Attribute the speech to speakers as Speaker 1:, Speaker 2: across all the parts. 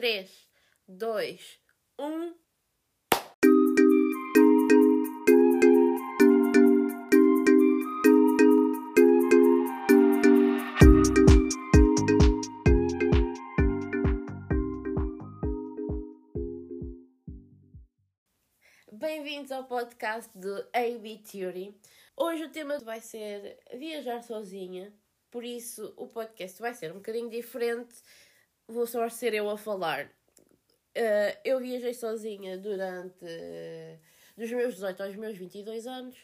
Speaker 1: 3, 2, 1. Bem-vindos ao podcast do AB Theory. Hoje o tema vai ser viajar sozinha, por isso o podcast vai ser um bocadinho diferente. Vou só ser eu a falar. Uh, eu viajei sozinha durante uh, dos meus 18 aos meus 22 anos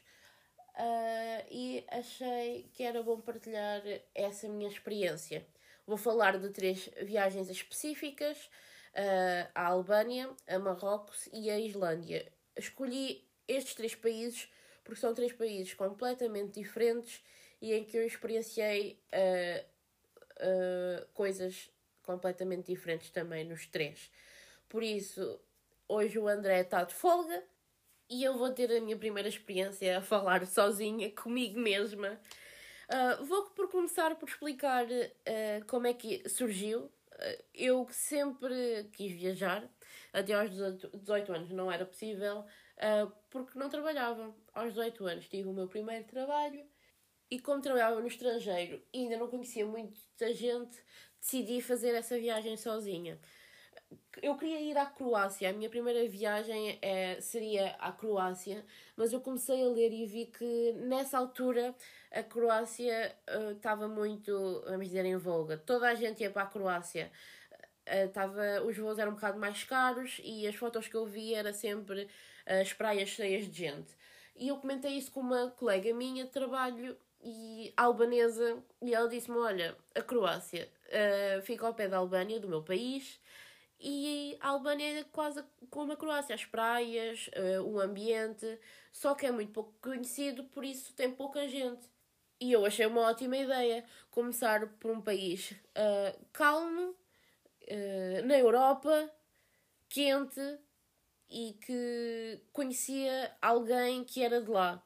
Speaker 1: uh, e achei que era bom partilhar essa minha experiência. Vou falar de três viagens específicas: uh, a Albânia, a Marrocos e a Islândia. Escolhi estes três países porque são três países completamente diferentes e em que eu experienciei uh, coisas completamente diferentes também nos três. Por isso, hoje o André está de folga e eu vou ter a minha primeira experiência a falar sozinha, comigo mesma. Uh, vou por começar por explicar como é que surgiu. eu sempre quis viajar, até aos 18 anos não era possível, porque não trabalhava. Aos 18 anos tive o meu primeiro trabalho e como trabalhava no estrangeiro e ainda não conhecia muita gente, decidi fazer essa viagem sozinha. Eu queria ir à Croácia, a minha primeira viagem é, seria à Croácia, mas eu comecei a ler e vi que nessa altura a Croácia uh, estava muito, vamos dizer, em voga. Toda a gente ia para a Croácia. Uh, tava, os voos eram um bocado mais caros e as fotos que eu vi era sempre uh, as praias cheias de gente. E eu comentei isso com uma colega minha de trabalho e albanesa e ela disse-me: Olha, a Croácia uh, fica ao pé da Albânia, do meu país, e a Albânia é quase como a Croácia, as praias, uh, o ambiente, só que é muito pouco conhecido, por isso tem pouca gente. E eu achei uma ótima ideia começar por um país uh, calmo, na Europa, quente e que conhecia alguém que era de lá.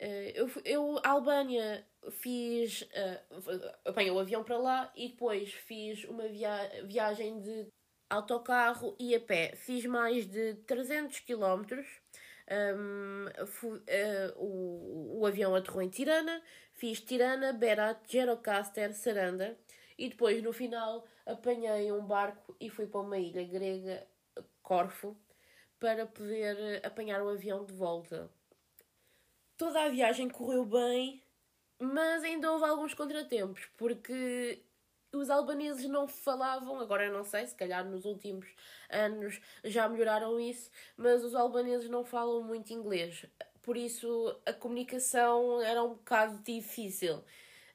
Speaker 1: Uh, eu, eu, a Albânia, fiz. Uh, apanhei o avião para lá e depois fiz uma via viagem de autocarro e a pé. Fiz mais de 300 km. Um, fui, uh, o, o avião aterrou em Tirana, fiz Tirana, Berat, Gerocaster, Saranda e depois no final apanhei um barco e fui para uma ilha grega, Corfo, para poder apanhar o avião de volta. Toda a viagem correu bem, mas ainda houve alguns contratempos, porque os albaneses não falavam, agora eu não sei, se calhar nos últimos anos já melhoraram isso, mas os albaneses não falam muito inglês, por isso a comunicação era um bocado difícil.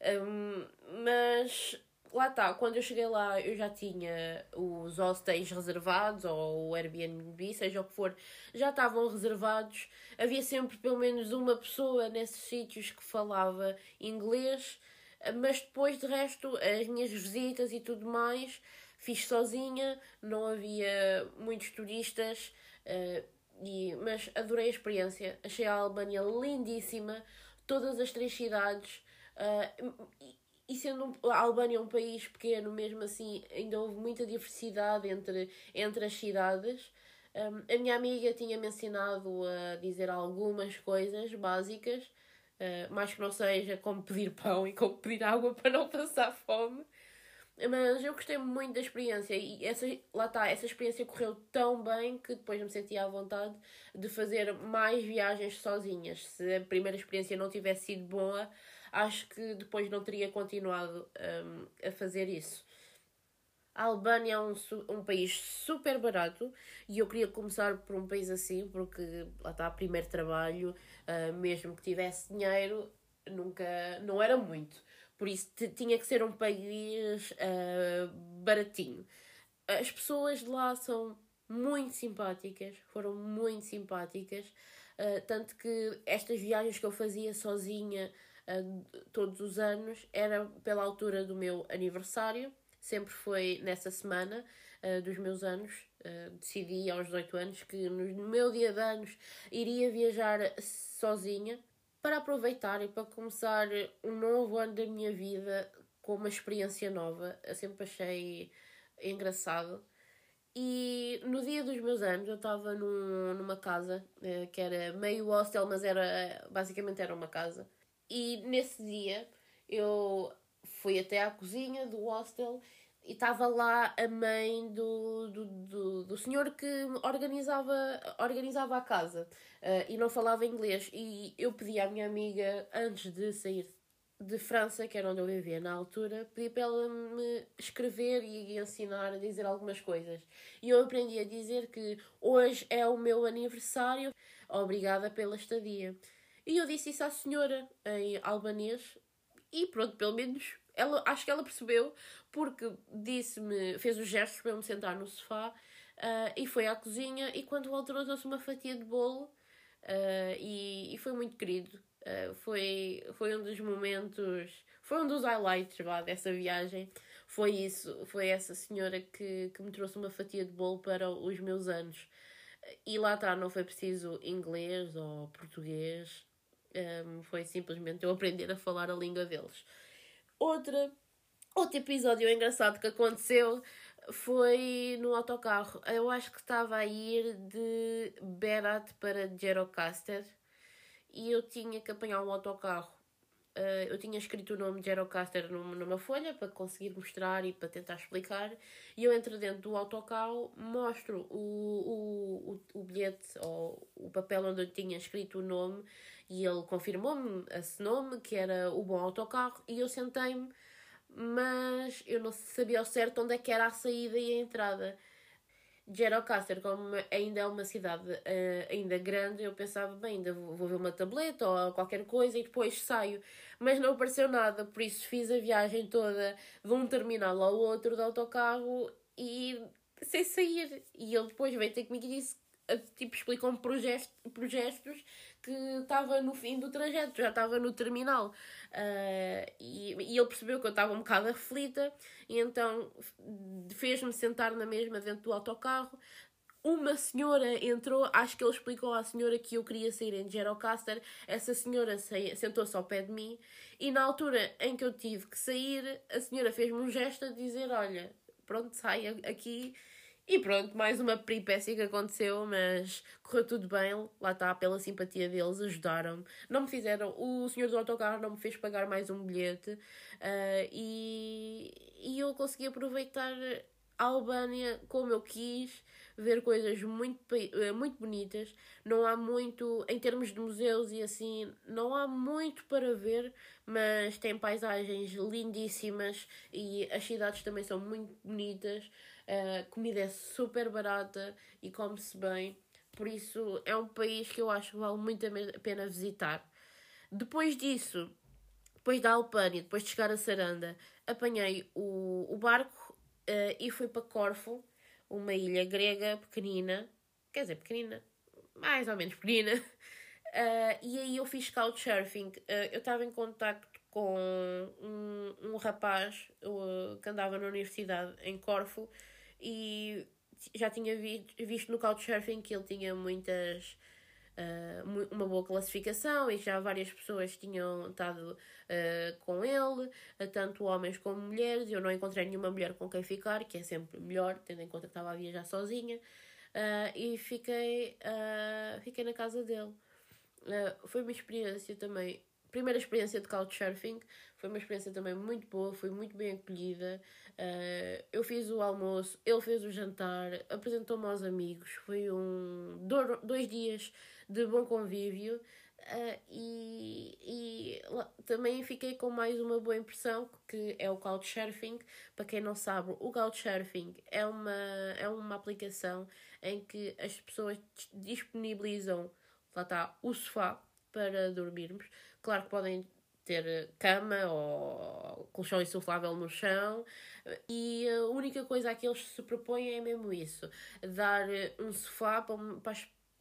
Speaker 1: Um, mas lá está, quando eu cheguei lá eu já tinha os hostels reservados ou o Airbnb, seja o que for, já estavam reservados. Havia sempre pelo menos uma pessoa nesses sítios que falava inglês, mas depois de resto, as minhas visitas e tudo mais, fiz sozinha, não havia muitos turistas. Uh, e, mas adorei a experiência, achei a Albânia lindíssima, todas as três cidades. Uh, e sendo a Albânia um país pequeno, mesmo assim, ainda houve muita diversidade entre, entre as cidades. Um, a minha amiga tinha mencionado a dizer algumas coisas básicas, uh, mais que não seja como pedir pão e como pedir água para não passar fome. Mas eu gostei muito da experiência e essa, lá está, essa experiência correu tão bem que depois me senti à vontade de fazer mais viagens sozinhas. Se a primeira experiência não tivesse sido boa, acho que depois não teria continuado um, a fazer isso. A Albânia é um, um país super barato e eu queria começar por um país assim, porque lá está, primeiro trabalho, uh, mesmo que tivesse dinheiro, nunca, não era muito. Por isso tinha que ser um país uh, baratinho. As pessoas de lá são muito simpáticas, foram muito simpáticas, uh, tanto que estas viagens que eu fazia sozinha uh, todos os anos, era pela altura do meu aniversário, sempre foi nessa semana uh, dos meus anos. Decidi aos 18 anos que no meu dia de anos iria viajar sozinha para aproveitar e para começar um novo ano da minha vida com uma experiência nova. Eu sempre achei engraçado E no dia dos meus anos eu estava num, numa casa uh, que era meio hostel, mas era basicamente era uma casa. E nesse dia eu fui até à cozinha do hostel e estava lá a mãe do, do, do, do, senhor que organizava, organizava a casa uh, e não falava inglês. E eu pedi à minha amiga, antes de sair França, que era onde eu vivia na altura, pedi para ela me escrever e ensinar a dizer algumas coisas. E eu aprendi a dizer que hoje é o meu aniversário, obrigada pela estadia. E eu disse isso à senhora em albanês e pronto, pelo menos ela, acho que ela percebeu porque disse-me, fez os gestos para eu me sentar no sofá uh, e foi à cozinha e quando voltou trouxe uma fatia de bolo uh, e, e foi muito querido. Uh, foi, foi um dos momentos, foi um dos highlights dessa viagem. Foi isso, foi essa senhora que, que me trouxe uma fatia de bolo para os meus anos. E lá está, não foi preciso inglês ou português, um, foi simplesmente eu aprender a falar a língua deles. Outra, outro episódio engraçado que aconteceu foi no autocarro. Eu acho que estava a ir de Berat para Gerocaster e eu tinha que apanhar um autocarro. Uh, eu tinha escrito o nome de Gerocaster numa folha para conseguir mostrar e para tentar explicar. E eu entro dentro do autocarro, mostro o, o, o, o bilhete ou o papel onde eu tinha escrito o nome e ele confirmou-me esse nome, que era o bom autocarro, e eu sentei-me, mas eu não sabia ao certo onde é que era a saída e a entrada. Gerocaster, como ainda é uma cidade uh, ainda grande, eu pensava, bem, ainda vou, vou ver uma tableta ou qualquer coisa e depois saio. Mas não apareceu nada, por isso fiz a viagem toda de um terminal ao outro do autocarro e sem sair. E ele depois veio ter comigo e disse, tipo, explicou-me por, por gestos que estava no fim do trajeto, já estava no terminal. Uh, e, e ele percebeu que eu estava um bocado aflita, e então fez-me sentar na mesma dentro do autocarro. Uma senhora entrou, acho que ele explicou à senhora que eu queria sair em Gerocaster. Essa senhora sentou-se ao pé de mim, e na altura em que eu tive que sair, a senhora fez-me um gesto a dizer: Olha, pronto, sai aqui e pronto, mais uma peripécia que aconteceu, mas correu tudo bem. Lá está, pela simpatia deles, ajudaram-me. Não me fizeram, o senhor do autocarro não me fez pagar mais um bilhete uh, e, e eu consegui aproveitar a Albânia como eu quis, ver coisas muito, eh, muito bonitas. Não há muito, em termos de museus e assim, não há muito para ver, mas tem paisagens lindíssimas e as cidades também são muito bonitas. A comida é super barata e come-se bem. Por isso é um país que eu acho que vale muito a pena visitar. Depois disso, depois da Albânia, depois de chegar a Saranda, apanhei o, o barco uh, e fui para Corfu, uma ilha grega pequenina, quer dizer, pequenina, mais ou menos pequenina. Uh, e aí eu fiz couchsurfing. Uh, eu estava em contacto com um, um rapaz uh, que andava na universidade em Corfu e já tinha vi, visto no Couchsurfing que ele tinha muitas. Uh, uma boa classificação e já várias pessoas tinham estado uh, com ele, uh, tanto homens como mulheres. Eu não encontrei nenhuma mulher com quem ficar, que é sempre melhor, tendo em conta que estava a viajar sozinha, e fiquei, fiquei na casa dele. foi uma experiência também primeira experiência de couchsurfing foi uma experiência também muito boa, foi muito bem acolhida. Uh, eu fiz o almoço, ele fez o jantar, apresentou-me aos amigos. Foi um dois dias de bom convívio. Uh, e, e lá, também fiquei com mais uma boa impressão que é o Couchsurfing. Para quem não sabe, o Couchsurfing é uma, é uma aplicação em que as pessoas disponibilizam lá está, o sofá para dormirmos. Claro que podem ter cama ou colchão insuflável no chão. E a única coisa a que eles se propõem é mesmo isso. Dar um sofá para,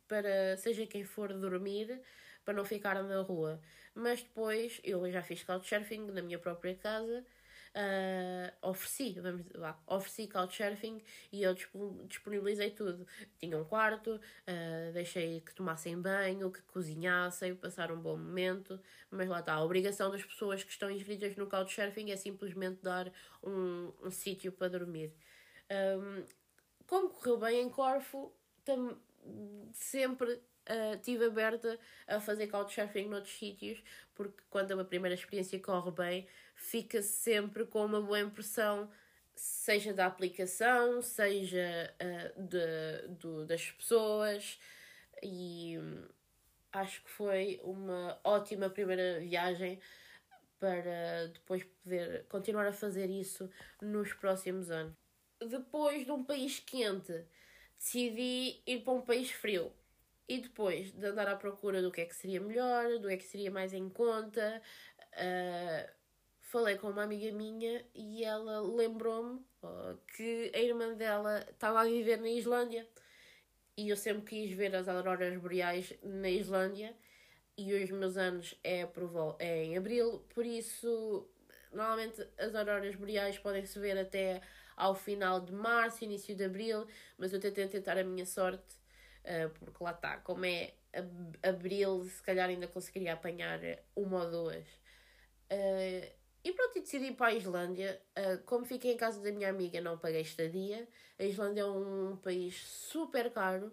Speaker 1: para seja quem for dormir para não ficar na rua. Mas depois eu já fiz couchsurfing na minha própria casa uh, ofereci, vamos lá, ofereci couchsurfing e eu disponibilizei tudo. Tinha um quarto, uh, deixei que tomassem banho, que cozinhassem, passar um bom momento, mas lá está, a obrigação das pessoas que estão inscritas no couchsurfing é simplesmente dar um, um sítio para dormir. Um, como correu bem em Corfu, tam, sempre uh, estive aberta a fazer couchsurfing noutros sítios, porque quando a primeira experiência corre bem, fica sempre com uma boa impressão, seja da aplicação, seja uh, de, do, das pessoas, e hum, acho que foi uma ótima primeira viagem para depois poder continuar a fazer isso nos próximos anos. Depois de um país quente, decidi ir para um país frio. E depois de andar à procura do que é que seria melhor, do que é que seria mais em conta, uh, falei com uma amiga minha e ela lembrou-me que a irmã dela estava a viver na Islândia. E eu sempre quis ver as auroras boreais na Islândia e os meus anos é, por, é em abril, por isso normalmente as auroras boreais podem-se ver até ao final de março, início de abril, mas eu tentei tentar a minha sorte, uh, porque lá está, como é abril, se calhar ainda conseguiria apanhar uma ou duas. E pronto, e decidi ir para a Islândia. Uh, como fiquei em casa da minha amiga, não paguei estadia. A Islândia é um país super caro,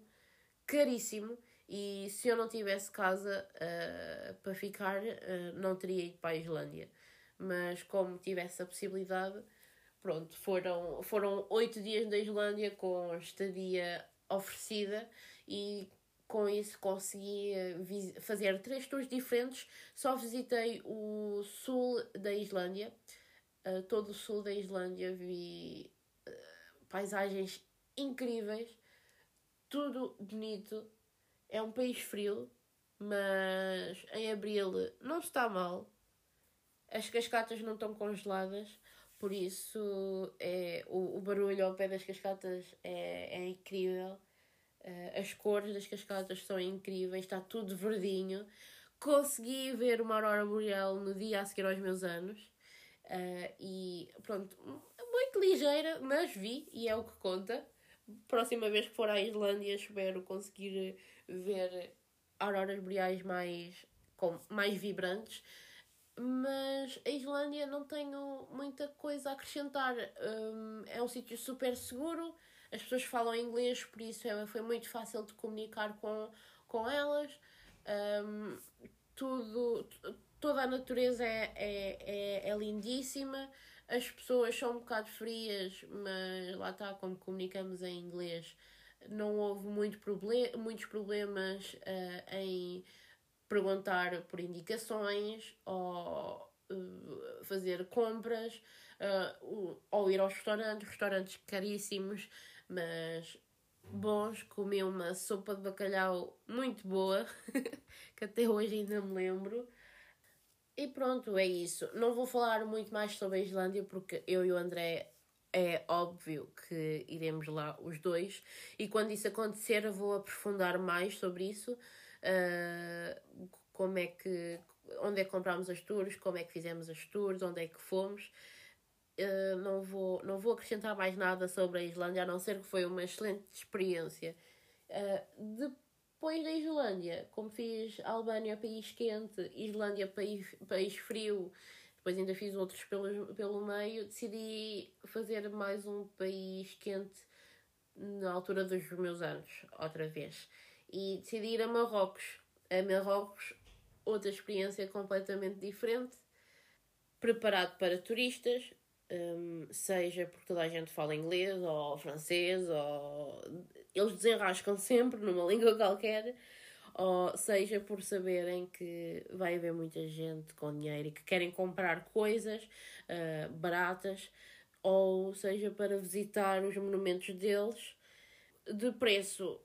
Speaker 1: caríssimo. E se eu não tivesse casa uh, para ficar, uh, não teria ido para a Islândia. Mas como tivesse a possibilidade, pronto, foram, foram oito dias na Islândia com estadia oferecida e com isso consegui fazer três tours diferentes. Só visitei o sul da Islândia, uh, todo o sul da Islândia, vi paisagens incríveis, tudo bonito é um país frio, mas em abril não está mal. As cascatas não estão congeladas, por isso é, o, o barulho ao pé das cascatas é, é incrível. Uh, as cores das cascatas são incríveis, está tudo verdinho. Consegui ver uma aurora boreal no dia a seguir aos meus anos. Uh, e pronto, muito ligeira, mas vi e é o que conta. Próxima vez que for à Islândia, espero conseguir ver auroras boreais mais, com, mais vibrantes. Mas a Islândia não tenho muita coisa a acrescentar. Um, é um sítio super seguro, as pessoas falam inglês, por isso é, foi muito fácil de comunicar com, com elas. Um, tudo, toda a natureza é, é, é, é lindíssima. As pessoas são um bocado frias, mas lá está, como comunicamos em inglês, não houve muito problem muitos problemas uh, em perguntar por indicações ou uh, fazer compras uh, ou ir aos restaurantes, restaurantes caríssimos, mas bons. Comi uma sopa de bacalhau muito boa, que até hoje ainda me lembro. E pronto, é isso. Não vou falar muito mais sobre a Islândia porque eu e o André é óbvio que iremos lá os dois. E quando isso acontecer, eu vou aprofundar mais sobre isso. Uh, como é que. Onde é que comprámos as tours, como é que fizemos as tours, onde é que fomos. Uh, não, vou, não vou acrescentar mais nada sobre a Islândia, a não ser que foi uma excelente experiência. Uh, depois da Islândia, como fiz Albânia, país quente, Islândia, país, país frio, depois ainda fiz outros pelo, pelo meio, decidi fazer mais um país quente na altura dos meus anos, outra vez. E decidi ir a Marrocos. A Marrocos, outra experiência completamente diferente, preparado para turistas, um, seja porque toda a gente fala inglês ou francês, ou eles desenrascam sempre numa língua qualquer, ou seja por saberem que vai haver muita gente com dinheiro e que querem comprar coisas uh, baratas, ou seja para visitar os monumentos deles de preço,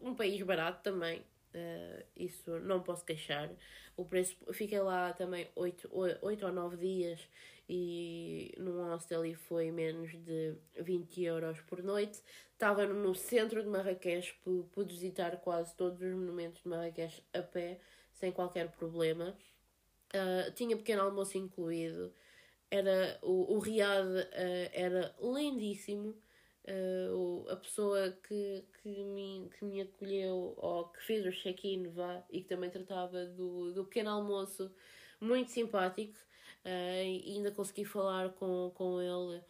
Speaker 1: um país barato também, uh, isso não posso queixar. O preço, fiquei lá também 8, 8 ou 9 dias e num hostel e foi menos de 20 euros por noite. Estava no centro de Marrakech, pude visitar quase todos os monumentos de Marrakech a pé, sem qualquer problema. Uh, tinha pequeno almoço incluído. Era, o, o Riad uh, era lindíssimo. Uh, a pessoa que, que, me, que me acolheu ou que fez o check-in e que também tratava do, do pequeno almoço, muito simpático e ainda consegui falar com, com ele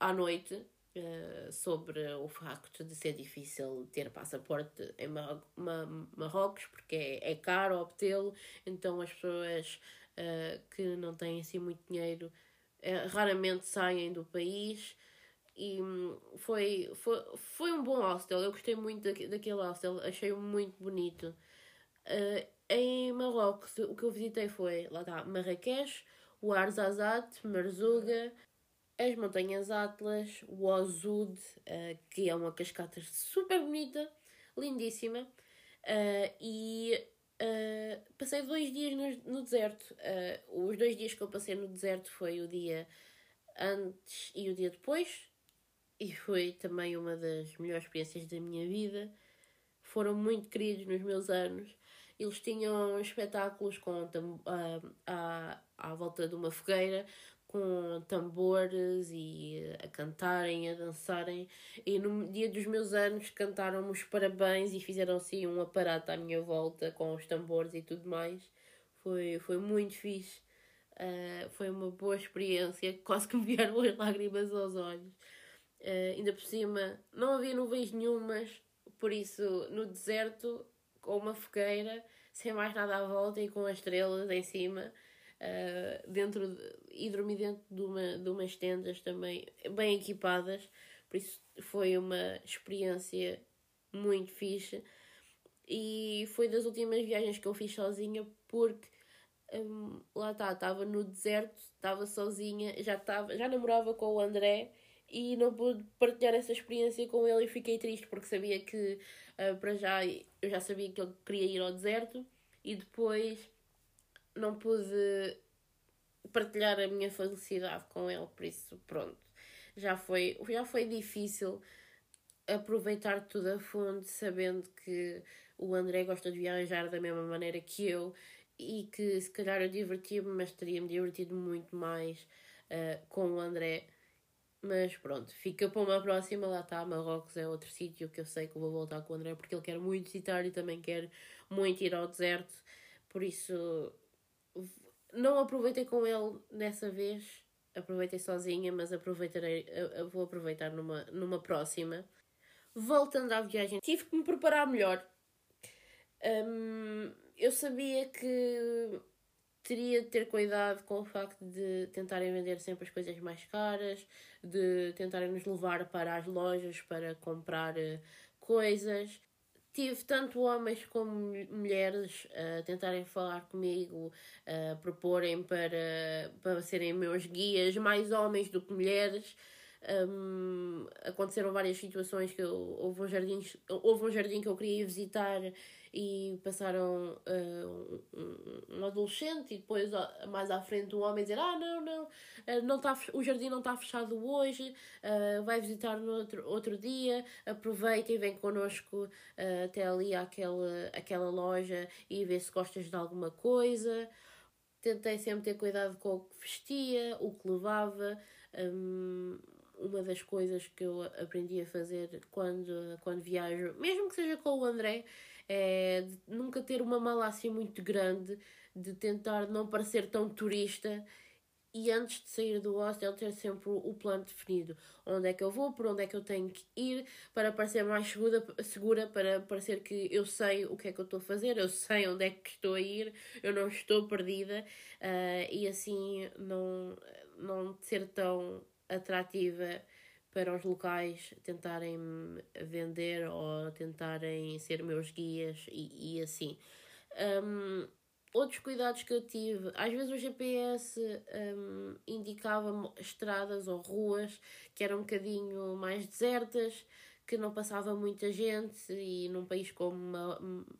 Speaker 1: à noite uh, sobre o facto de ser difícil ter passaporte em Mar Mar Marrocos, porque é, é caro obtê-lo, então as pessoas que não têm assim muito dinheiro raramente saem do país. E hum, foi, foi, foi um bom hostel, eu gostei muito daquele hostel, achei-o muito bonito. Uh, em Marrocos, o que eu visitei foi, lá está, Marrakech, o Arzazat, Marzuga, as Montanhas Atlas, o Ozud, uh, que é uma cascata super bonita, lindíssima, uh, e uh, passei dois dias no, no deserto. os dois dias que eu passei no deserto foi o dia antes e o dia depois, e foi também uma das melhores experiências da minha vida. Foram muito queridos nos meus anos eles tinham espetáculos com à, à, à volta de uma fogueira com tambores e a cantarem, a dançarem. E no dia dos meus anos cantaram-me os parabéns e fizeram assim um aparato à minha volta com os tambores e tudo mais. Foi, foi muito fixe. Uh, foi uma boa experiência, quase que me vieram as lágrimas aos olhos. Uh, ainda por cima, não havia nuvens nenhumas, por isso no deserto com uma fogueira, sem mais nada à volta e com as estrelas em cima. Uh, dentro de, e dormi dentro de, uma, de umas tendas também bem equipadas, por isso foi uma experiência muito fixe e foi das últimas viagens que eu fiz sozinha porque um, lá está, estava no deserto, estava sozinha, já, tava, já namorava com o André e não pude partilhar essa experiência com ele e fiquei triste porque sabia que uh, para já eu já sabia que ele queria ir ao deserto e depois não pude partilhar a minha felicidade com ele, por isso pronto. Já foi, já foi difícil aproveitar tudo a fundo, sabendo que o André gosta de viajar da mesma maneira que eu e que se calhar eu divertia-me, mas teria-me divertido muito mais uh, com o André mas pronto, fica para uma próxima. Lá está, Marrocos é outro sítio que eu sei que vou voltar com o André porque ele quer muito visitar e também quer muito ir ao deserto. Por isso, não aproveitei com ele dessa vez. Aproveitei sozinha, mas aproveitarei, vou aproveitar numa, numa próxima. Voltando à viagem, tive que me preparar melhor. Um, eu sabia que teria de ter cuidado com o facto de tentarem vender sempre as coisas mais caras, de tentarem nos levar para as lojas para comprar uh, coisas. Tive tanto homens como mulheres a tentarem falar comigo, a proporem para, para serem meus guias, mais homens do que mulheres. Um, aconteceram várias situações que eu, houve, um jardim, houve um jardim que eu queria visitar e passaram uh, um, um, adolescente e depois mais à frente um homem dizer ah não, não, uh, não tá, o jardim não está fechado hoje, uh, vai visitar no outro, outro dia, aproveita e vem connosco até ali àquela, àquela loja e vê se gostas de alguma coisa. Tentei sempre ter cuidado com o que vestia, o que levava. Um, uma das coisas que eu aprendi a fazer quando, quando viajo, mesmo que seja com o André, é nunca ter uma mala assim muito grande, de tentar não parecer tão turista e antes de sair do hostel ter sempre o plano definido. Onde é que eu vou, por onde é que eu tenho que ir, para parecer mais segura, segura para parecer que eu sei o que é que eu estou a fazer, eu sei onde é que estou a ir, eu não estou perdida uh, e assim não, não ser tão atrativa para os locais tentarem vender ou tentarem ser meus guias e, e assim. Um, outros cuidados que eu tive, às vezes o GPS um, indicava estradas ou ruas que eram um bocadinho mais desertas, que não passava muita gente e num país como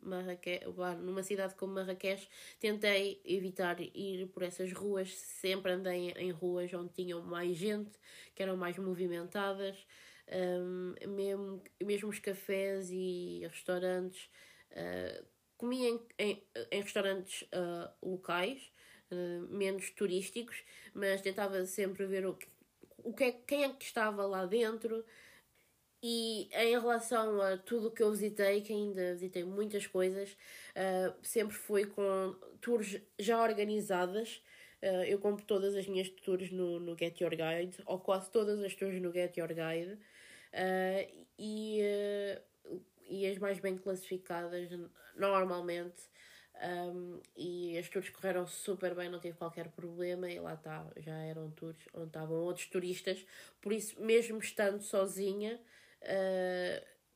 Speaker 1: Marrakech, numa cidade como Marrakech, tentei evitar ir por essas ruas, sempre andei em ruas onde tinham mais gente, que eram mais movimentadas, um, mesmo, mesmo os cafés e restaurantes, uh, comia em, em, em restaurantes uh, locais, uh, menos turísticos, mas tentava sempre ver o, o que é, quem é que estava lá dentro, e em relação a tudo o que eu visitei, que ainda visitei muitas coisas, uh, sempre foi com tours já organizadas, Uh, eu compro todas as minhas tours no, no Get Your Guide, ou quase todas as tours no Get Your Guide. Uh, e, e as mais bem classificadas normalmente. Um, e as tours correram super bem, não tive qualquer problema. E lá está, já eram tours onde estavam outros turistas. Por isso, mesmo estando sozinha,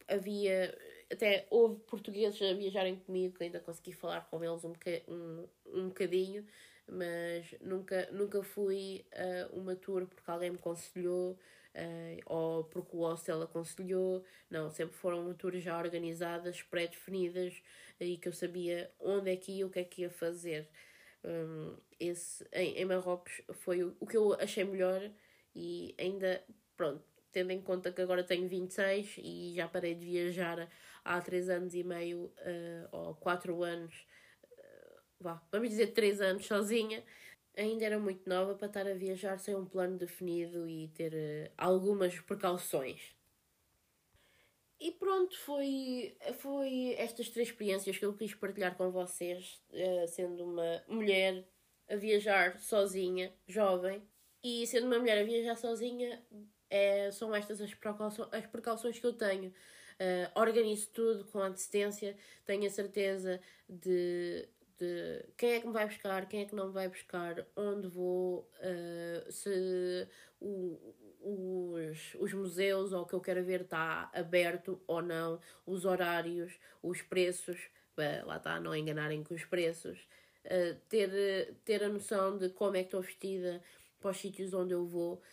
Speaker 1: havia até houve portugueses a viajarem comigo, ainda consegui falar com eles um, boca, um, um bocadinho, mas nunca, nunca fui a uma tour porque alguém me aconselhou uh, ou porque o hostel aconselhou. Não, sempre foram tours já organizadas, pré-definidas e que eu sabia onde é que ia, o que é que ia fazer. Um, esse em, em Marrocos foi o, o que eu achei melhor e ainda, pronto, tendo em conta que agora tenho 26 e já parei de viajar há 3 anos e meio uh, ou 4 anos, uh, vá, vamos dizer 3 anos sozinha, ainda era muito nova para estar a viajar sem um plano definido e ter uh, algumas precauções. E pronto, foi, foi estas três experiências que eu quis partilhar com vocês, sendo uma mulher a viajar sozinha, jovem, e sendo uma mulher a viajar sozinha, é, são estas as precauções, as precauções que eu tenho. Uh, organizo tudo com antecedência, tenho a certeza de, de quem é que me vai buscar, quem é que não me vai buscar, onde vou, uh, se o, os, os museus ou o que eu quero ver está aberto ou não, os horários, os preços, lá está, não enganarem com os preços, uh, ter, ter a noção de como é que estou vestida para os sítios onde eu vou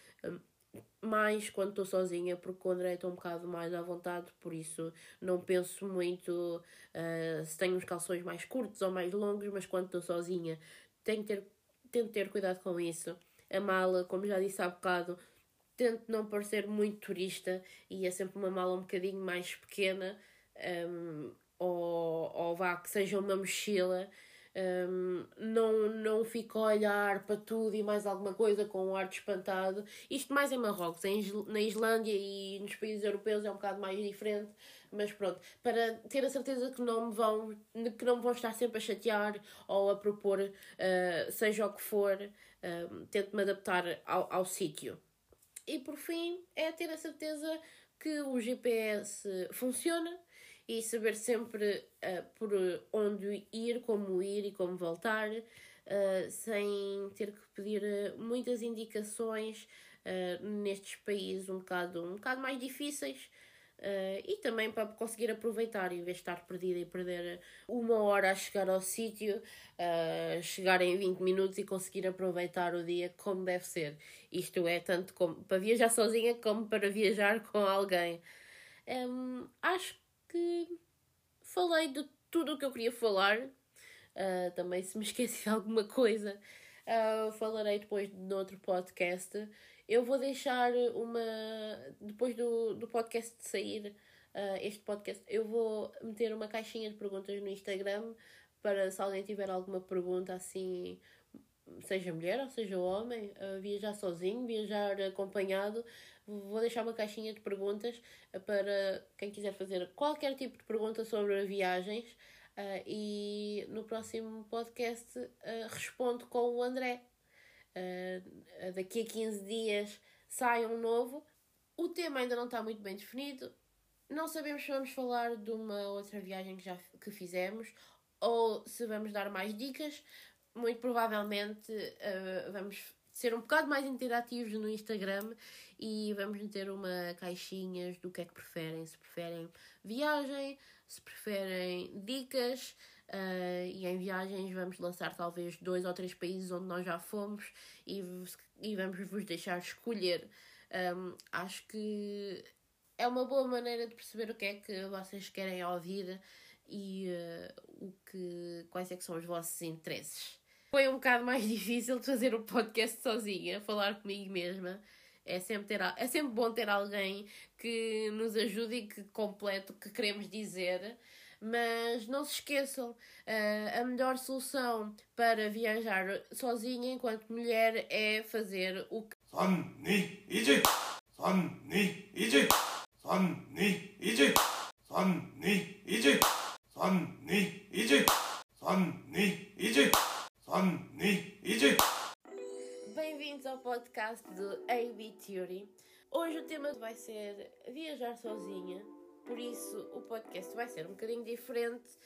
Speaker 1: mais quando estou sozinha, porque com o André estou um bocado mais à vontade, por isso não penso muito uh, se tenho os calções mais curtos ou mais longos, mas quando estou sozinha tenho que ter, tento ter cuidado com isso. A mala, como já disse há bocado, tento não parecer muito turista e é sempre uma mala um bocadinho mais pequena, um, ou, ou vá que seja uma mochila um, não, não fico a olhar para tudo e mais alguma coisa com um ar de espantado. Isto mais em Marrocos, em, na Islândia e nos países europeus é um bocado mais diferente, mas pronto, para ter a certeza que não me vão, que não me vão estar sempre a chatear ou a propor, uh, seja o que for, uh, tento-me adaptar ao, ao sítio. E por fim, é ter a certeza que o GPS funciona e saber sempre uh, por onde ir, como ir e como voltar, uh, sem ter que pedir uh, muitas indicações nestes países um bocado, um bocado mais difíceis. e também para conseguir aproveitar, em vez de estar perdida e perder uma hora a chegar ao sítio, chegar em 20 minutos e conseguir aproveitar o dia como deve ser. Isto é tanto como para viajar sozinha como para viajar com alguém. Um, acho que falei de tudo o que eu queria falar. Uh, também, se me esqueci de alguma coisa, uh, falarei depois no outro podcast. Eu vou deixar uma. Depois do, do podcast de sair, uh, este podcast, eu vou meter uma caixinha de perguntas no Instagram para se alguém tiver alguma pergunta assim seja mulher ou seja homem, viajar sozinho, viajar acompanhado, vou deixar uma caixinha de perguntas para quem quiser fazer qualquer tipo de pergunta sobre viagens. Uh, e no próximo podcast uh, respondo com o André. Uh, daqui a 15 dias sai um novo. O tema ainda não está muito bem definido. Não sabemos se vamos falar de uma outra viagem que já que fizemos ou se vamos dar mais dicas, muito provavelmente vamos ser um bocado mais interativos no Instagram e vamos meter uma caixinhas do que é que preferem. Se preferem viagem, se preferem dicas. Uh, e em viagens vamos lançar talvez dois ou três países onde nós já fomos e, e vamos vos deixar escolher. Um, acho que é uma boa maneira de perceber o que é que vocês querem ouvir e uh, o que, quais é que são os vossos interesses foi um bocado mais difícil de fazer o podcast sozinha, falar comigo mesma. É sempre, ter, é sempre bom ter alguém que nos ajude e que complete o que queremos dizer. Mas não se esqueçam, eh, a melhor solução para viajar sozinha enquanto mulher é fazer o que. Tema vai ser viajar sozinha, por isso o podcast vai ser um bocadinho diferente.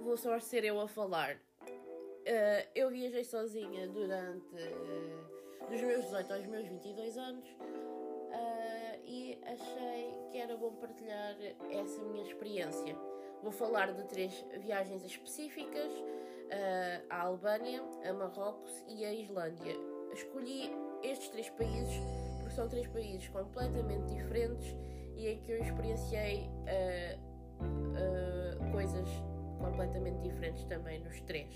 Speaker 1: Vou só ser eu a falar. Uh, eu viajei sozinha durante uh, dos meus 18 aos meus 22 anos uh, e achei que era bom partilhar essa minha experiência. Vou falar de três viagens específicas: uh, a Albânia, a Marrocos e a Islândia. Escolhi estes três países são três países completamente diferentes e em que eu experienciei uh, uh, coisas completamente diferentes também nos três.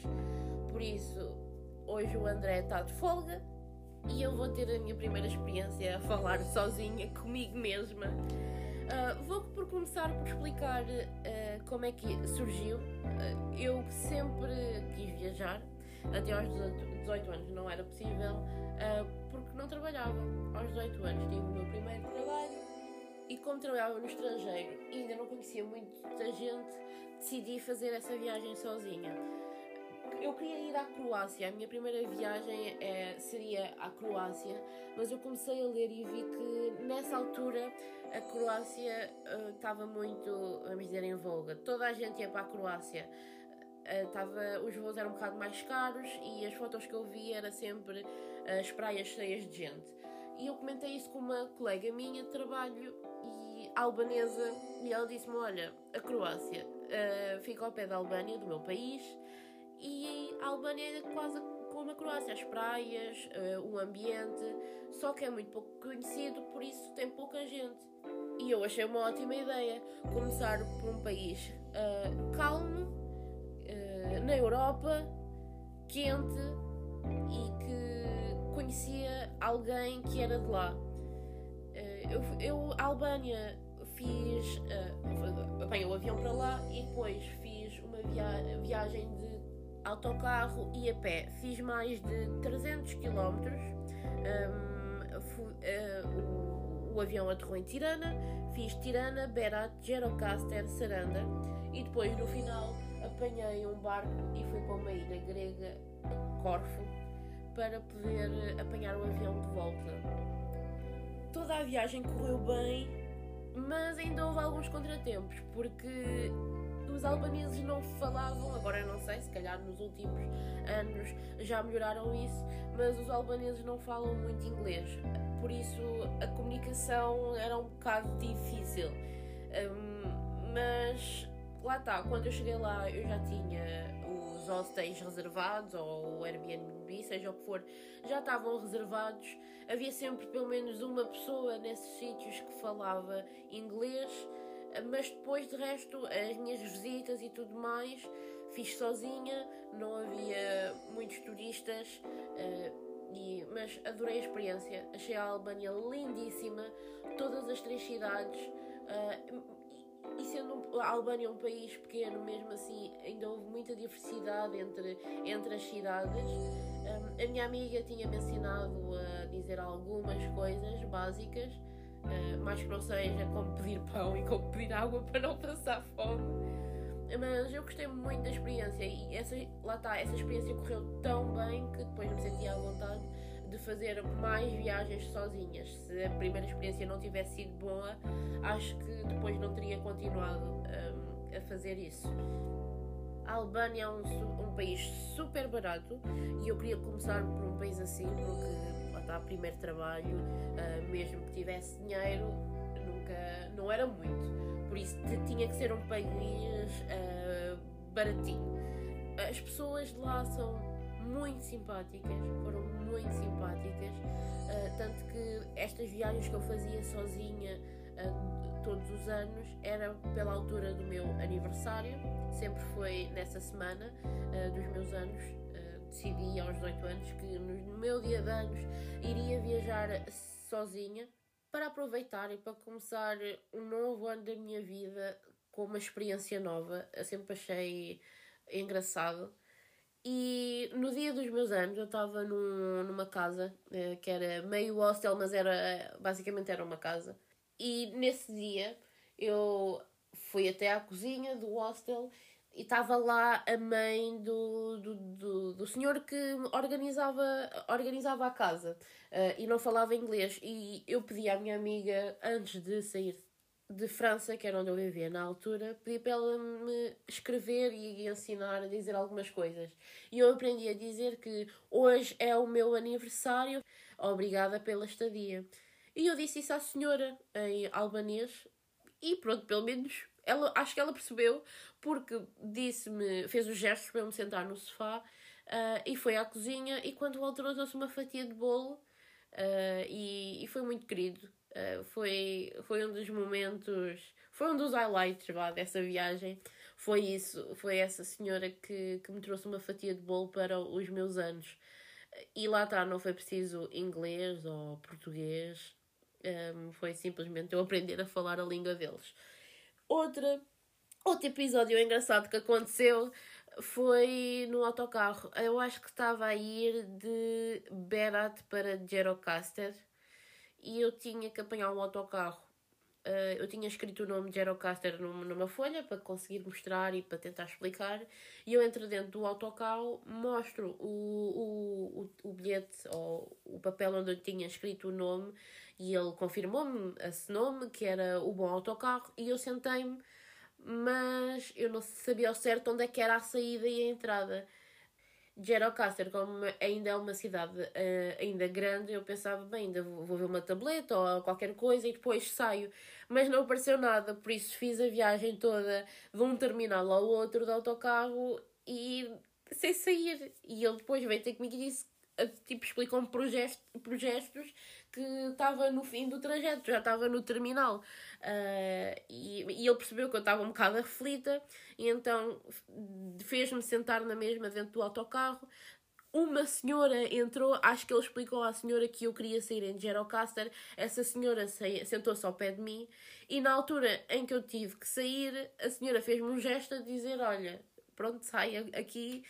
Speaker 1: Por isso, hoje o André está de folga e eu vou ter a minha primeira experiência a falar sozinha comigo mesma. Uh, vou por começar por explicar uh, como é que surgiu. Uh, eu sempre quis viajar, até aos 18 anos não era possível, porque não trabalhava. Aos 18 anos tive o meu primeiro trabalho e, como trabalhava no estrangeiro e ainda não conhecia muita gente, decidi fazer essa viagem sozinha eu queria ir à Croácia. A minha primeira viagem é, seria à Croácia, mas eu comecei a ler e vi que nessa altura a Croácia estava uh, muito, vamos dizer, em voga. Toda a gente ia para a Croácia. Uh, tava, os voos eram um bocado mais caros e as fotos que eu vi era sempre uh, as praias cheias de gente. E eu comentei isso com uma colega minha de trabalho e albanesa e ela disse-me: Olha, a Croácia uh, fica ao pé da Albânia, do meu país, e a Albânia é quase como a Croácia, as praias, o ambiente, só que é muito pouco conhecido, por isso tem pouca gente. E eu achei uma ótima ideia começar por um país calmo, na Europa, quente e que conhecia alguém que era de lá. eu, eu, a Albânia, fiz. Uh, o avião para lá e depois fiz uma via viagem de autocarro e a pé. Fiz mais de 300 km. Um, uh, o, o, avião aterrou em Tirana. Fiz Tirana, Berat, Gerocaster, Saranda. E depois, no final, apanhei um barco e fui para uma ilha grega, Corfu, para poder apanhar o avião de volta. Toda a viagem correu bem, mas ainda houve alguns contratempos, porque os albaneses não falavam, agora não sei, se calhar nos últimos anos já melhoraram isso, mas os albaneses não falam muito inglês, por isso a comunicação era um bocado difícil. Um, mas lá está, quando eu cheguei lá eu já tinha os hostels reservados ou o Airbnb, seja o que for, já estavam reservados. Havia sempre pelo menos uma pessoa nesses sítios que falava inglês mas depois de resto, as minhas visitas e tudo mais, fiz sozinha, não havia muitos turistas, uh, e, mas adorei a experiência. Achei a Albânia lindíssima, todas as três cidades. Uh, e sendo a Albânia um país pequeno, mesmo assim, ainda houve muita diversidade entre, entre as cidades. Um, a minha amiga tinha-me ensinado a dizer algumas coisas básicas Uh, mais que não seja como pedir pão e como pedir água para não passar fome. Mas eu gostei muito da experiência e essa, lá está, essa experiência correu tão bem que depois me senti à vontade de fazer mais viagens sozinhas. Se a primeira experiência não tivesse sido boa, acho que depois não teria continuado um, a fazer isso. A Albânia é um, um país super barato e eu queria começar por um país assim porque está, primeiro trabalho, uh, mesmo que tivesse dinheiro, nunca, não era muito. Por isso tinha que ser um país uh, baratinho. As pessoas de lá são muito simpáticas, foram muito simpáticas, uh, tanto que estas viagens que eu fazia sozinha todos os anos era pela altura do meu aniversário, sempre foi nessa semana dos meus anos decidi aos 18 anos que no meu dia de anos iria viajar sozinha para aproveitar e para começar um novo ano da minha vida com uma experiência nova. Eu sempre achei engraçado. E no dia dos meus anos eu estava num, numa casa eh, que era meio hostel, mas era basicamente era uma casa. E nesse dia eu fui até à cozinha do hostel e estava lá a mãe do, do, do, do, senhor que organizava, organizava a casa uh, e não falava inglês. E eu pedi à minha amiga, antes de sair França, que era onde eu vivia na altura, pedi para ela me escrever e ensinar a dizer algumas coisas. E eu aprendi a dizer que hoje é o meu aniversário, obrigada pela estadia. E eu disse isso à senhora em albanês e pronto, pelo menos ela, acho que ela percebeu porque disse-me, fez os gestos para eu me sentar no sofá uh, e foi à cozinha e quando voltou trouxe uma fatia de bolo uh, e, e foi muito querido. Uh, foi, foi um dos momentos, foi um dos highlights dessa viagem. Foi isso, foi essa senhora que, que me trouxe uma fatia de bolo para os meus anos. E lá está, não foi preciso inglês ou português, um, foi simplesmente eu aprender a falar a língua deles. Outra, outro episódio engraçado que aconteceu foi no autocarro. Eu acho que estava a ir de Berat para Gerocaster e eu tinha que apanhar um autocarro. Uh, eu tinha escrito o nome de Gerocaster numa folha para conseguir mostrar e para tentar explicar. E eu entro dentro do autocarro, mostro o, o, o, o bilhete ou o papel onde eu tinha escrito o nome e ele confirmou-me esse nome, que era o bom autocarro, e eu sentei-me, mas eu não sabia ao certo onde é que era a saída e a entrada. Gerocaster, como ainda é uma cidade uh, ainda grande, eu pensava, bem, ainda vou, vou ver uma tableta ou qualquer coisa e depois saio. Mas não apareceu nada, por isso fiz a viagem toda de um terminal ao outro do autocarro e sem sair. E ele depois veio ter comigo e disse tipo, explicou-me por, por gestos que estava no fim do trajeto, já estava no terminal. Uh, e, e ele percebeu que eu estava um bocado aflita, e então fez-me sentar na mesma dentro do autocarro. Uma senhora entrou, acho que ele explicou à senhora que eu queria sair em Gerocaster. Essa senhora sentou-se ao pé de mim, e na altura em que eu tive que sair, a senhora fez-me um gesto a dizer: Olha, pronto, sai aqui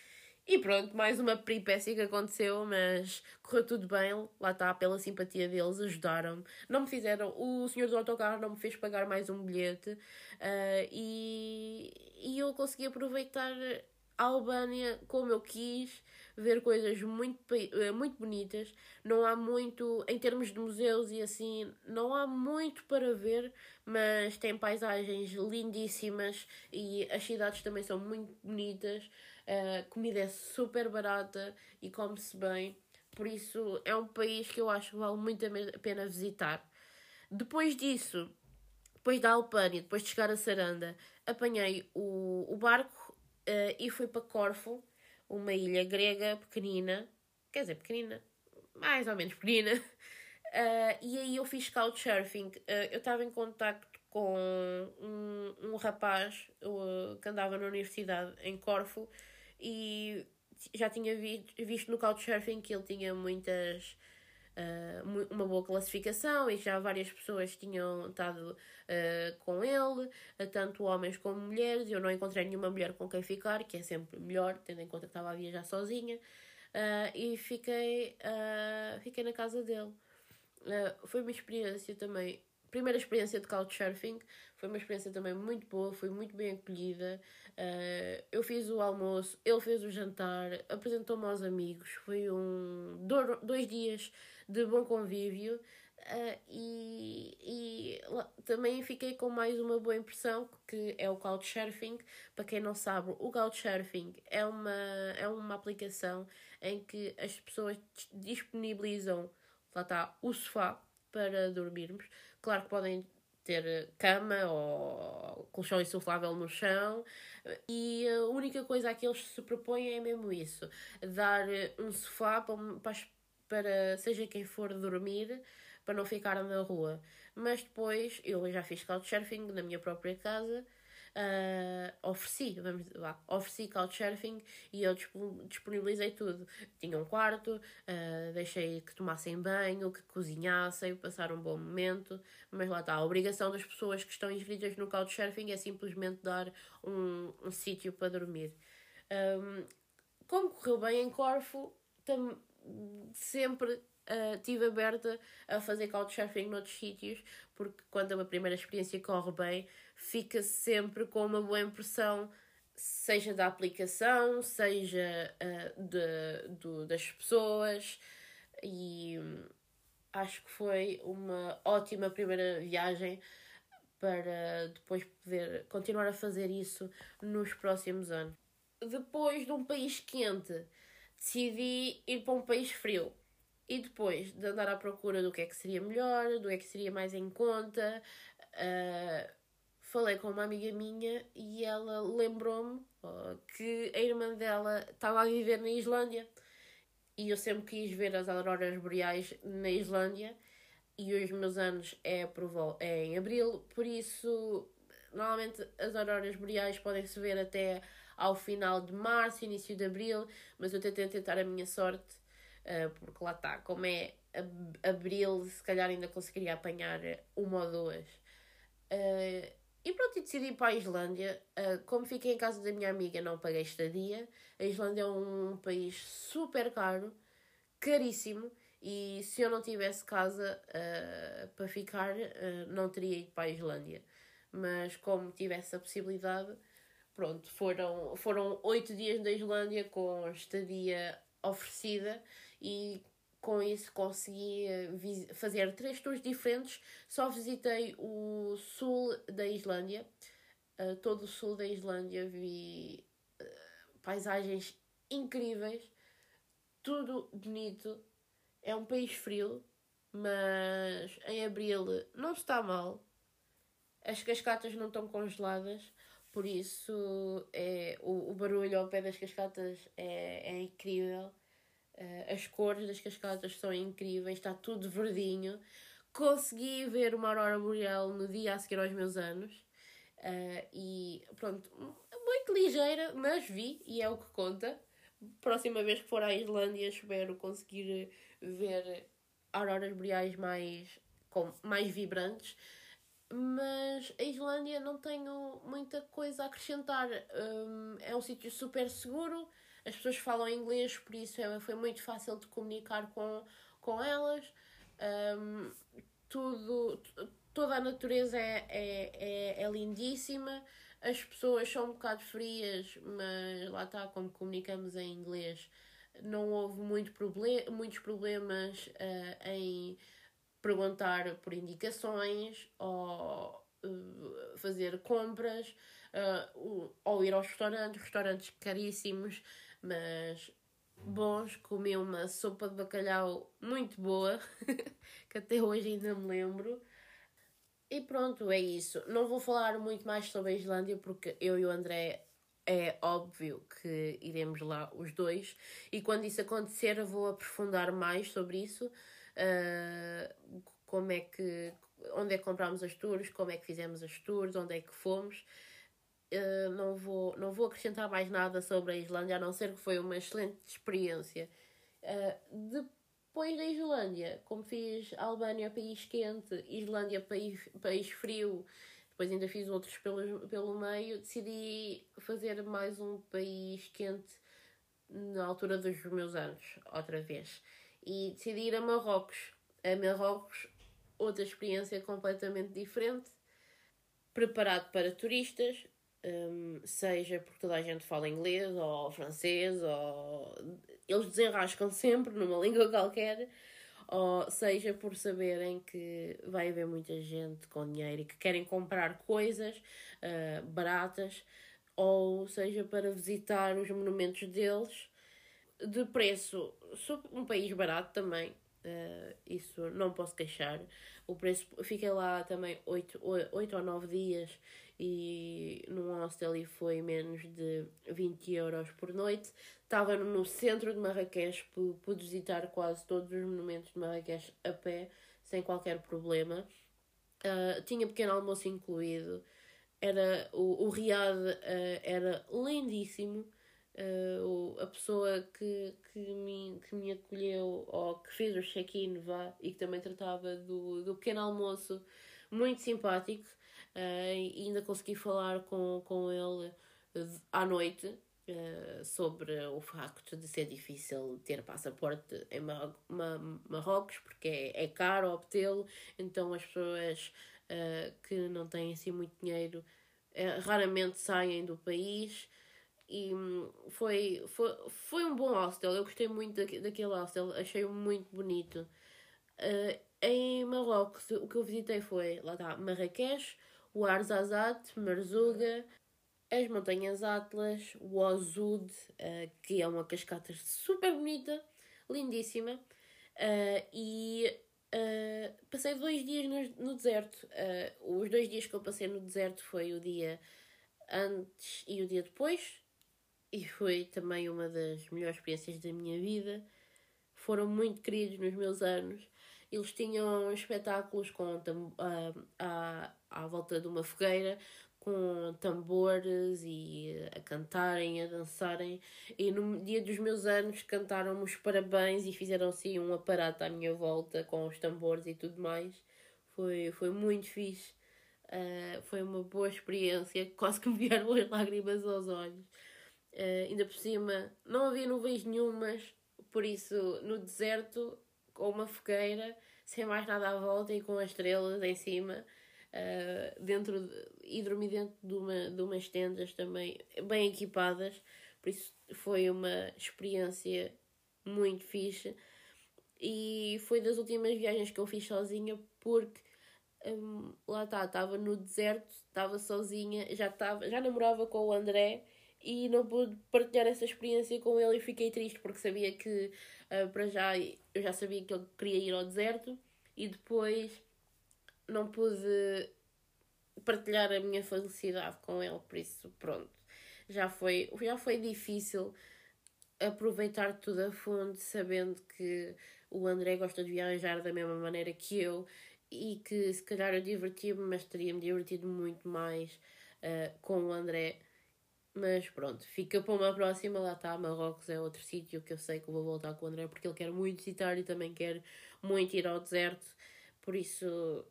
Speaker 1: e pronto, mais uma peripécia que aconteceu, mas correu tudo bem. Lá está, pela simpatia deles, ajudaram-me. Não me fizeram, o senhor do autocarro não me fez pagar mais um bilhete uh, e, e eu consegui aproveitar a Albânia como eu quis, ver coisas muito, eh, muito bonitas. Não há muito, em termos de museus e assim, não há muito para ver, mas tem paisagens lindíssimas e as cidades também são muito bonitas. A comida é super barata e come-se bem. Por isso é um país que eu acho que vale muito a pena visitar. Depois disso, depois da Albânia, depois de chegar a Saranda, apanhei o, o barco uh, e fui para Corfu, uma ilha grega pequenina, quer dizer, pequenina, mais ou menos pequenina. Uh, e aí eu fiz couchsurfing. Uh, eu estava em contacto com um, um rapaz uh, que andava na universidade em Corfu e já tinha vi, visto no Couchsurfing que ele tinha muitas. Uh, uma boa classificação e já várias pessoas tinham estado uh, com ele, uh, tanto homens como mulheres. Eu não encontrei nenhuma mulher com quem ficar, que é sempre melhor, tendo em conta que estava a viajar sozinha, e fiquei, fiquei na casa dele. foi uma experiência também primeira experiência de couchsurfing foi uma experiência também muito boa, foi muito bem acolhida. Uh, eu fiz o almoço, ele fez o jantar, apresentou-me aos amigos. Foi um dois dias de bom convívio. Uh, e, e lá, também fiquei com mais uma boa impressão que é o Couchsurfing. Para quem não sabe, o Couchsurfing é uma, é uma aplicação em que as pessoas disponibilizam lá está, o sofá para dormirmos. Claro que podem ter cama ou colchão insuflável no chão. E a única coisa a que eles se propõem é mesmo isso. Dar um sofá para, para seja quem for dormir para não ficar na rua. Mas depois eu já fiz couchsurfing na minha própria casa uh, ofereci, vamos lá, ofereci couchsurfing e eu disponibilizei tudo. Tinha um quarto, uh, deixei que tomassem banho, que cozinhassem, passar um bom momento, mas lá está, a obrigação das pessoas que estão inscritas no couchsurfing é simplesmente dar um, um sítio para dormir. Um, como correu bem em Corfu, tam, sempre uh, tive aberta a fazer couchsurfing noutros sítios, porque quando a primeira experiência corre bem, fica sempre com uma boa impressão seja da aplicação, seja uh, de, do, das pessoas, e hum, acho que foi uma ótima primeira viagem para depois poder continuar a fazer isso nos próximos anos. Depois de um país quente, decidi ir para um país frio. E depois de andar à procura do que é que seria melhor, do que é que seria mais em conta, uh, falei com uma amiga minha e ela lembrou-me que a irmã dela estava a viver na Islândia. E eu sempre quis ver as auroras boreais na Islândia e os meus anos é, por, é em abril, por isso normalmente as auroras boreais podem se ver até ao final de março, início de abril, mas eu tentei tentar a minha sorte, uh, porque lá está, como é abril, se calhar ainda conseguiria apanhar uma ou duas. E pronto, e decidi ir para a Islândia. Uh, como fiquei em casa da minha amiga, não paguei estadia. A Islândia é um país super caro, caríssimo. E se eu não tivesse casa uh, para ficar, uh, não teria ido para a Islândia. Mas como tivesse a possibilidade, pronto, foram, foram oito dias na Islândia com estadia oferecida e com isso consegui fazer três tours diferentes. Só visitei o sul da Islândia, uh, todo o sul da Islândia, vi paisagens incríveis, tudo bonito é um país frio, mas em abril não está mal. As cascatas não estão congeladas, por isso é, o, o barulho ao pé das cascatas é, é incrível. Uh, as cores das cascatas são incríveis, está tudo verdinho. Consegui ver uma aurora boreal no dia a seguir aos meus anos. Uh, e pronto, muito ligeira, mas vi e é o que conta. Próxima vez que for à Islândia, espero conseguir ver auroras boreais mais, com, mais vibrantes. Mas a Islândia não tenho muita coisa a acrescentar. Um, é um sítio super seguro, as pessoas falam inglês, por isso é, foi muito fácil de comunicar com, com elas. Um, tudo, toda a natureza é, é, é, é lindíssima. As pessoas são um bocado frias, mas lá está, como comunicamos em inglês, não houve muito problem muitos problemas uh, em perguntar por indicações ou uh, fazer compras uh, ou ir aos restaurantes, restaurantes caríssimos, mas bons. Comi uma sopa de bacalhau muito boa, que até hoje ainda me lembro. E pronto, é isso. Não vou falar muito mais sobre a Islândia porque eu e o André é óbvio que iremos lá os dois e quando isso acontecer eu vou aprofundar mais sobre isso uh, como é que onde é que comprámos as tours como é que fizemos as tours onde é que fomos uh, não vou não vou acrescentar mais nada sobre a Islândia a não ser que foi uma excelente experiência uh, depois da Islândia como fiz Albânia país quente Islândia país país frio depois ainda fiz outros pelo, pelo meio. Decidi fazer mais um país quente na altura dos meus anos, outra vez. E decidi ir a Marrocos. A Marrocos, outra experiência completamente diferente, preparado para turistas, um, seja porque toda a gente fala inglês ou francês, ou eles desenrascam sempre numa língua qualquer ou seja por saberem que vai haver muita gente com dinheiro e que querem comprar coisas uh, baratas, ou seja para visitar os monumentos deles de preço, um país barato também, uh, isso não posso queixar. O preço, fiquei lá também 8, 8 ou 9 dias e num hostel e foi menos de 20 euros por noite. Estava no centro de Marrakech, pude visitar quase todos os monumentos de Marrakech a pé, sem qualquer problema. Uh, tinha pequeno almoço incluído. Era, o, o Riad uh, era lindíssimo. Uh, a pessoa que, que, me, que me acolheu ou que fez o check-in vá e que também tratava do, do pequeno almoço, muito simpático. Uh, e ainda consegui falar com, com ele à noite uh, sobre o facto de ser difícil ter passaporte em Mar Mar Marrocos porque é, é caro obtê-lo, então as pessoas que não têm assim muito dinheiro raramente saem do país e hum, foi, foi, foi um bom hostel. Eu gostei muito daquele hostel, achei-o muito bonito. Uh, em Marrocos, o que eu visitei foi, lá está, Marrakech, o Arzazat, Marzuga, as Montanhas Atlas, o Ozud, uh, que é uma cascata super bonita, lindíssima, uh, e uh, passei dois dias no, no deserto. os dois dias que eu passei no deserto foi o dia antes e o dia depois, e foi também uma das melhores experiências da minha vida. Foram muito queridos nos meus anos. Eles tinham espetáculos com, uh, à, à volta de uma fogueira, com tambores e a cantarem, a dançarem. E no dia dos meus anos cantaram-me os parabéns e fizeram assim um aparato à minha volta com os tambores e tudo mais. Foi, foi muito fixe. Uh, foi uma boa experiência, quase que me vieram as lágrimas aos olhos. Uh, ainda por cima, não havia nuvens nenhumas, por isso, no deserto, com uma fogueira, sem mais nada à volta e com as estrelas em cima, uh, dentro de, e dormi dentro de, uma, de umas tendas também bem equipadas, por isso foi uma experiência muito fixe. E foi das últimas viagens que eu fiz sozinha, porque um, lá está, estava no deserto, estava sozinha, já, tava, já namorava com o André e não pude partilhar essa experiência com ele e fiquei triste porque sabia que uh, para já eu já sabia que ele queria ir ao deserto e depois não pude partilhar a minha felicidade com ele, por isso pronto. Já foi, já foi difícil aproveitar tudo a fundo, sabendo que o André gosta de viajar da mesma maneira que eu e que se calhar eu divertia-me, mas teria-me divertido muito mais uh, com o André mas pronto, fica para uma próxima. Lá está, Marrocos é outro sítio que eu sei que vou voltar com o André porque ele quer muito visitar e também quer muito ir ao deserto. Por isso,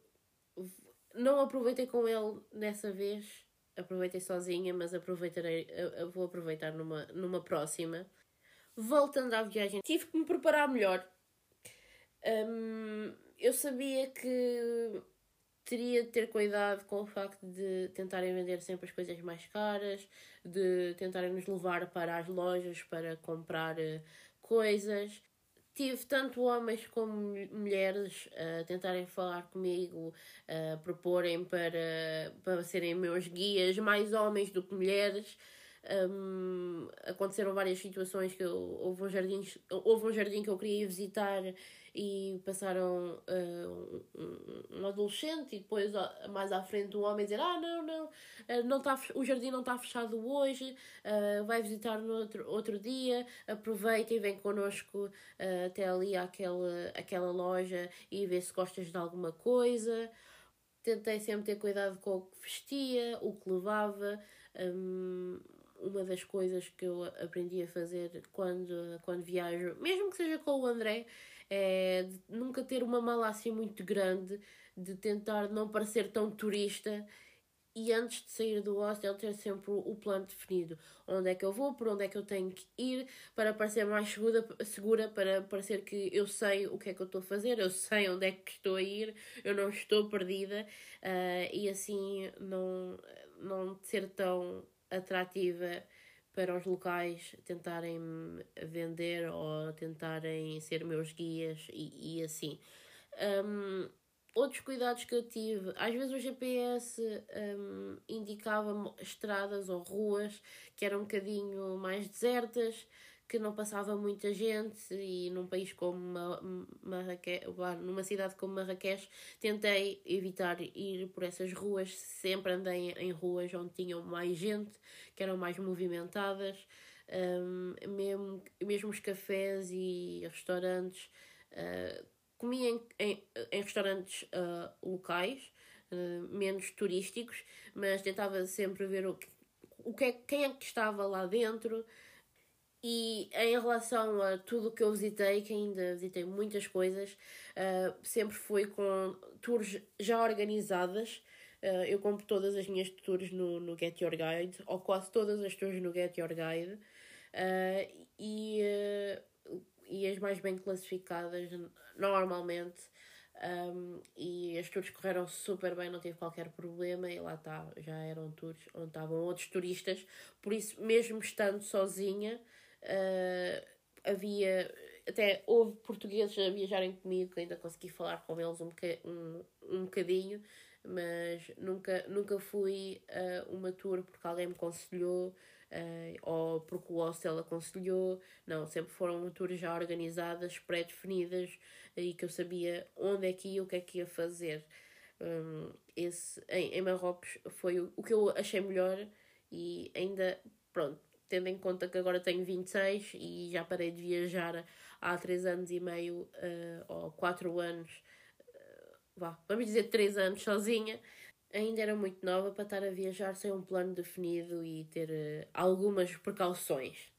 Speaker 1: não aproveitei com ele dessa vez. Aproveitei sozinha, mas aproveitarei, vou aproveitar numa, numa próxima. Voltando à viagem, tive que me preparar melhor. Um, eu sabia que teria de ter cuidado com o facto de tentarem vender sempre as coisas mais caras, de tentarem nos levar para as lojas para comprar uh, coisas. Tive tanto homens como mulheres a tentarem falar comigo, a proporem para, para serem meus guias, mais homens do que mulheres. Um, aconteceram várias situações que eu, houve, um jardim, houve um jardim que eu queria visitar e passaram uh, um, um, adolescente e depois mais à frente um homem dizer ah não não não tá, o jardim não está fechado hoje uh, vai visitar no outro, outro dia aproveita e vem connosco uh, até ali àquela, àquela loja e vê se gostas de alguma coisa. Tentei sempre ter cuidado com o que vestia o que levava um, uma das coisas que eu aprendi a fazer quando, quando viajo, mesmo que seja com o André, é de nunca ter uma mala assim muito grande, de tentar não parecer tão turista e antes de sair do hostel ter sempre o plano definido. Onde é que eu vou, por onde é que eu tenho que ir, para parecer mais segura, segura para parecer que eu sei o que é que eu estou a fazer, eu sei onde é que estou a ir, eu não estou perdida uh, e assim não, não ser tão atrativa para os locais tentarem vender ou tentarem ser meus guias e, e assim. Um, outros cuidados que eu tive, às vezes o GPS um, indicava estradas ou ruas que eram um bocadinho mais desertas, que não passava muita gente e num país como Marrakech, numa cidade como Marrakech, tentei evitar ir por essas ruas, sempre andei em ruas onde tinham mais gente, que eram mais movimentadas, um, mesmo, mesmo os cafés e restaurantes, uh, comia em, em, em restaurantes uh, locais, uh, menos turísticos, mas tentava sempre ver o, o que é, quem é que estava lá dentro, e em relação a tudo o que eu visitei, que ainda visitei muitas coisas, uh, sempre foi com tours já organizadas. Uh, eu compro todas as minhas tours no, no Get Your Guide, ou quase todas as tours no Get Your Guide. Uh, e, e as mais bem classificadas, normalmente, Um, e as tours correram super bem, não tive qualquer problema. E lá está, já eram tours onde estavam outros turistas. Por isso, mesmo estando sozinha, uh, havia. Até houve portugueses a viajarem comigo, ainda consegui falar com eles um, boca, um, um bocadinho, mas nunca, nunca fui a uma tour porque alguém me aconselhou uh, ou porque o hostel aconselhou. Não, sempre foram tours já organizadas, pré-definidas e que eu sabia onde é que ia, o que é que ia fazer. Um, esse, em, em Marrocos foi o, o que eu achei melhor e ainda, pronto, tendo em conta que agora tenho 26 e já parei de viajar há 3 anos e meio uh, ou 4 anos, uh, vá, vamos dizer 3 anos sozinha, ainda era muito nova para estar a viajar sem um plano definido e ter uh, algumas precauções.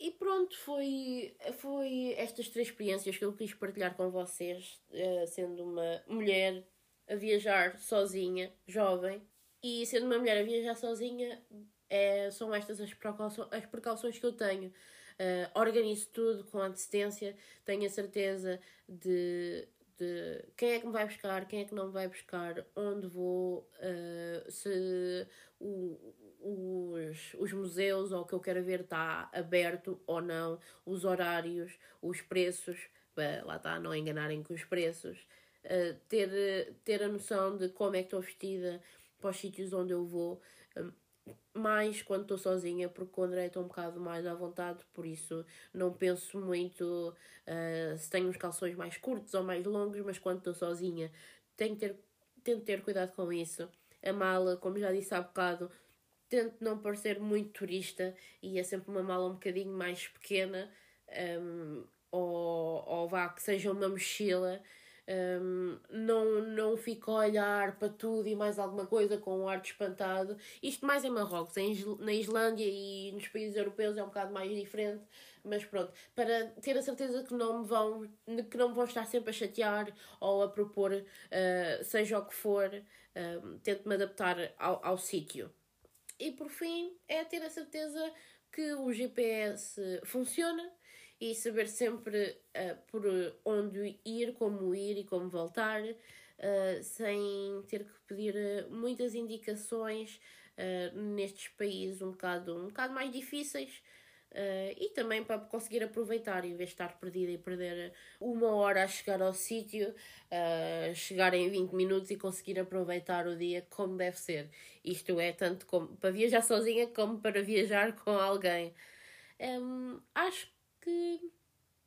Speaker 1: E pronto, foi, foi estas três experiências que eu quis partilhar com vocês, sendo uma mulher a viajar sozinha, jovem, e sendo uma mulher a viajar sozinha, é, são estas as precauções, as precauções que eu tenho. Uh, organizo tudo com antecedência, tenho a certeza de de quem é que me vai buscar, quem é que não me vai buscar, onde vou, uh, se o, os, os museus ou o que eu quero ver está aberto ou não, os horários, os preços, lá está, não enganarem com os preços, uh, ter, ter a noção de como é que estou vestida para os sítios onde eu vou. Mais quando estou sozinha, porque com o André estou um bocado mais à vontade, por isso não penso muito uh, se tenho os calções mais curtos ou mais longos, mas quando estou sozinha tenho que ter, tento ter cuidado com isso. A mala, como já disse há bocado, tento não parecer muito turista e é sempre uma mala um bocadinho mais pequena, um, ou, ou vá que seja uma mochila um, não, não fico a olhar para tudo e mais alguma coisa com um ar de espantado. Isto mais em Marrocos, em, na Islândia e nos países europeus é um bocado mais diferente, mas pronto, para ter a certeza que não me vão, que não me vão estar sempre a chatear ou a propor, uh, seja o que for, uh, tento-me adaptar ao, ao sítio. E por fim, é ter a certeza que o GPS funciona e saber sempre uh, por onde ir, como ir e como voltar, uh, sem ter que pedir uh, muitas indicações nestes países um bocado, um bocado mais difíceis. e também para conseguir aproveitar, em vez de estar perdida e perder uma hora a chegar ao sítio, chegar em 20 minutos e conseguir aproveitar o dia como deve ser. Isto é, tanto como para viajar sozinha como para viajar com alguém. Um, acho que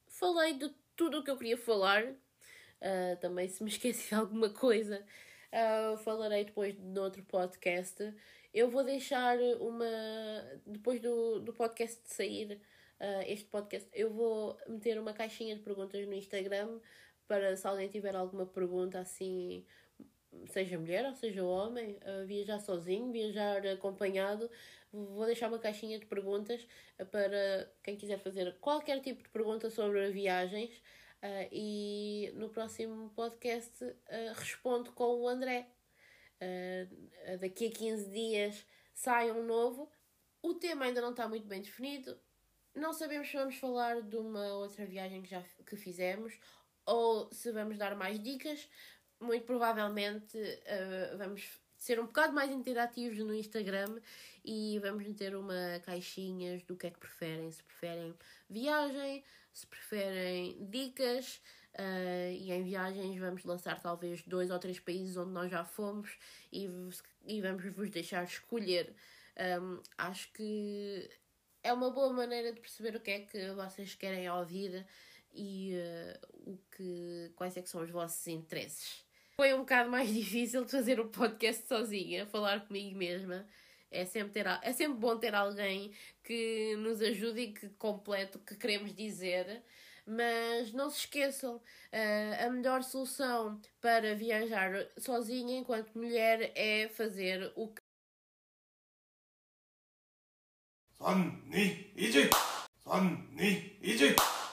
Speaker 1: falei de tudo o que eu queria falar. Uh, também, se me esqueci de alguma coisa, uh, falarei depois no outro podcast. Eu vou deixar uma. Depois do, do podcast de sair, uh, este podcast, eu vou meter uma caixinha de perguntas no Instagram para se alguém tiver alguma pergunta assim seja mulher ou seja homem, viajar sozinho, viajar acompanhado, vou deixar uma caixinha de perguntas para quem quiser fazer qualquer tipo de pergunta sobre viagens. Uh, e no próximo podcast uh, respondo com o André. Uh, daqui a 15 dias sai um novo. O tema ainda não está muito bem definido. Não sabemos se vamos falar de uma outra viagem que já que fizemos ou se vamos dar mais dicas, muito provavelmente uh, vamos ser um bocado mais interativos no Instagram e vamos meter uma caixinhas do que é que preferem, se preferem viagem, se preferem dicas. Uh, e em viagens vamos lançar talvez dois ou três países onde nós já fomos e, e vamos vos deixar escolher. Um, acho que é uma boa maneira de perceber o que é que vocês querem ouvir e uh, o que, quais é que são os vossos interesses. Foi um bocado mais difícil de fazer o um podcast sozinha, falar comigo mesma. É sempre, ter, é sempre bom ter alguém que nos ajude e que complete o que queremos dizer. Mas não se esqueçam, eh, a melhor solução para viajar sozinha enquanto mulher é fazer o que. 선니 이제 선니 이제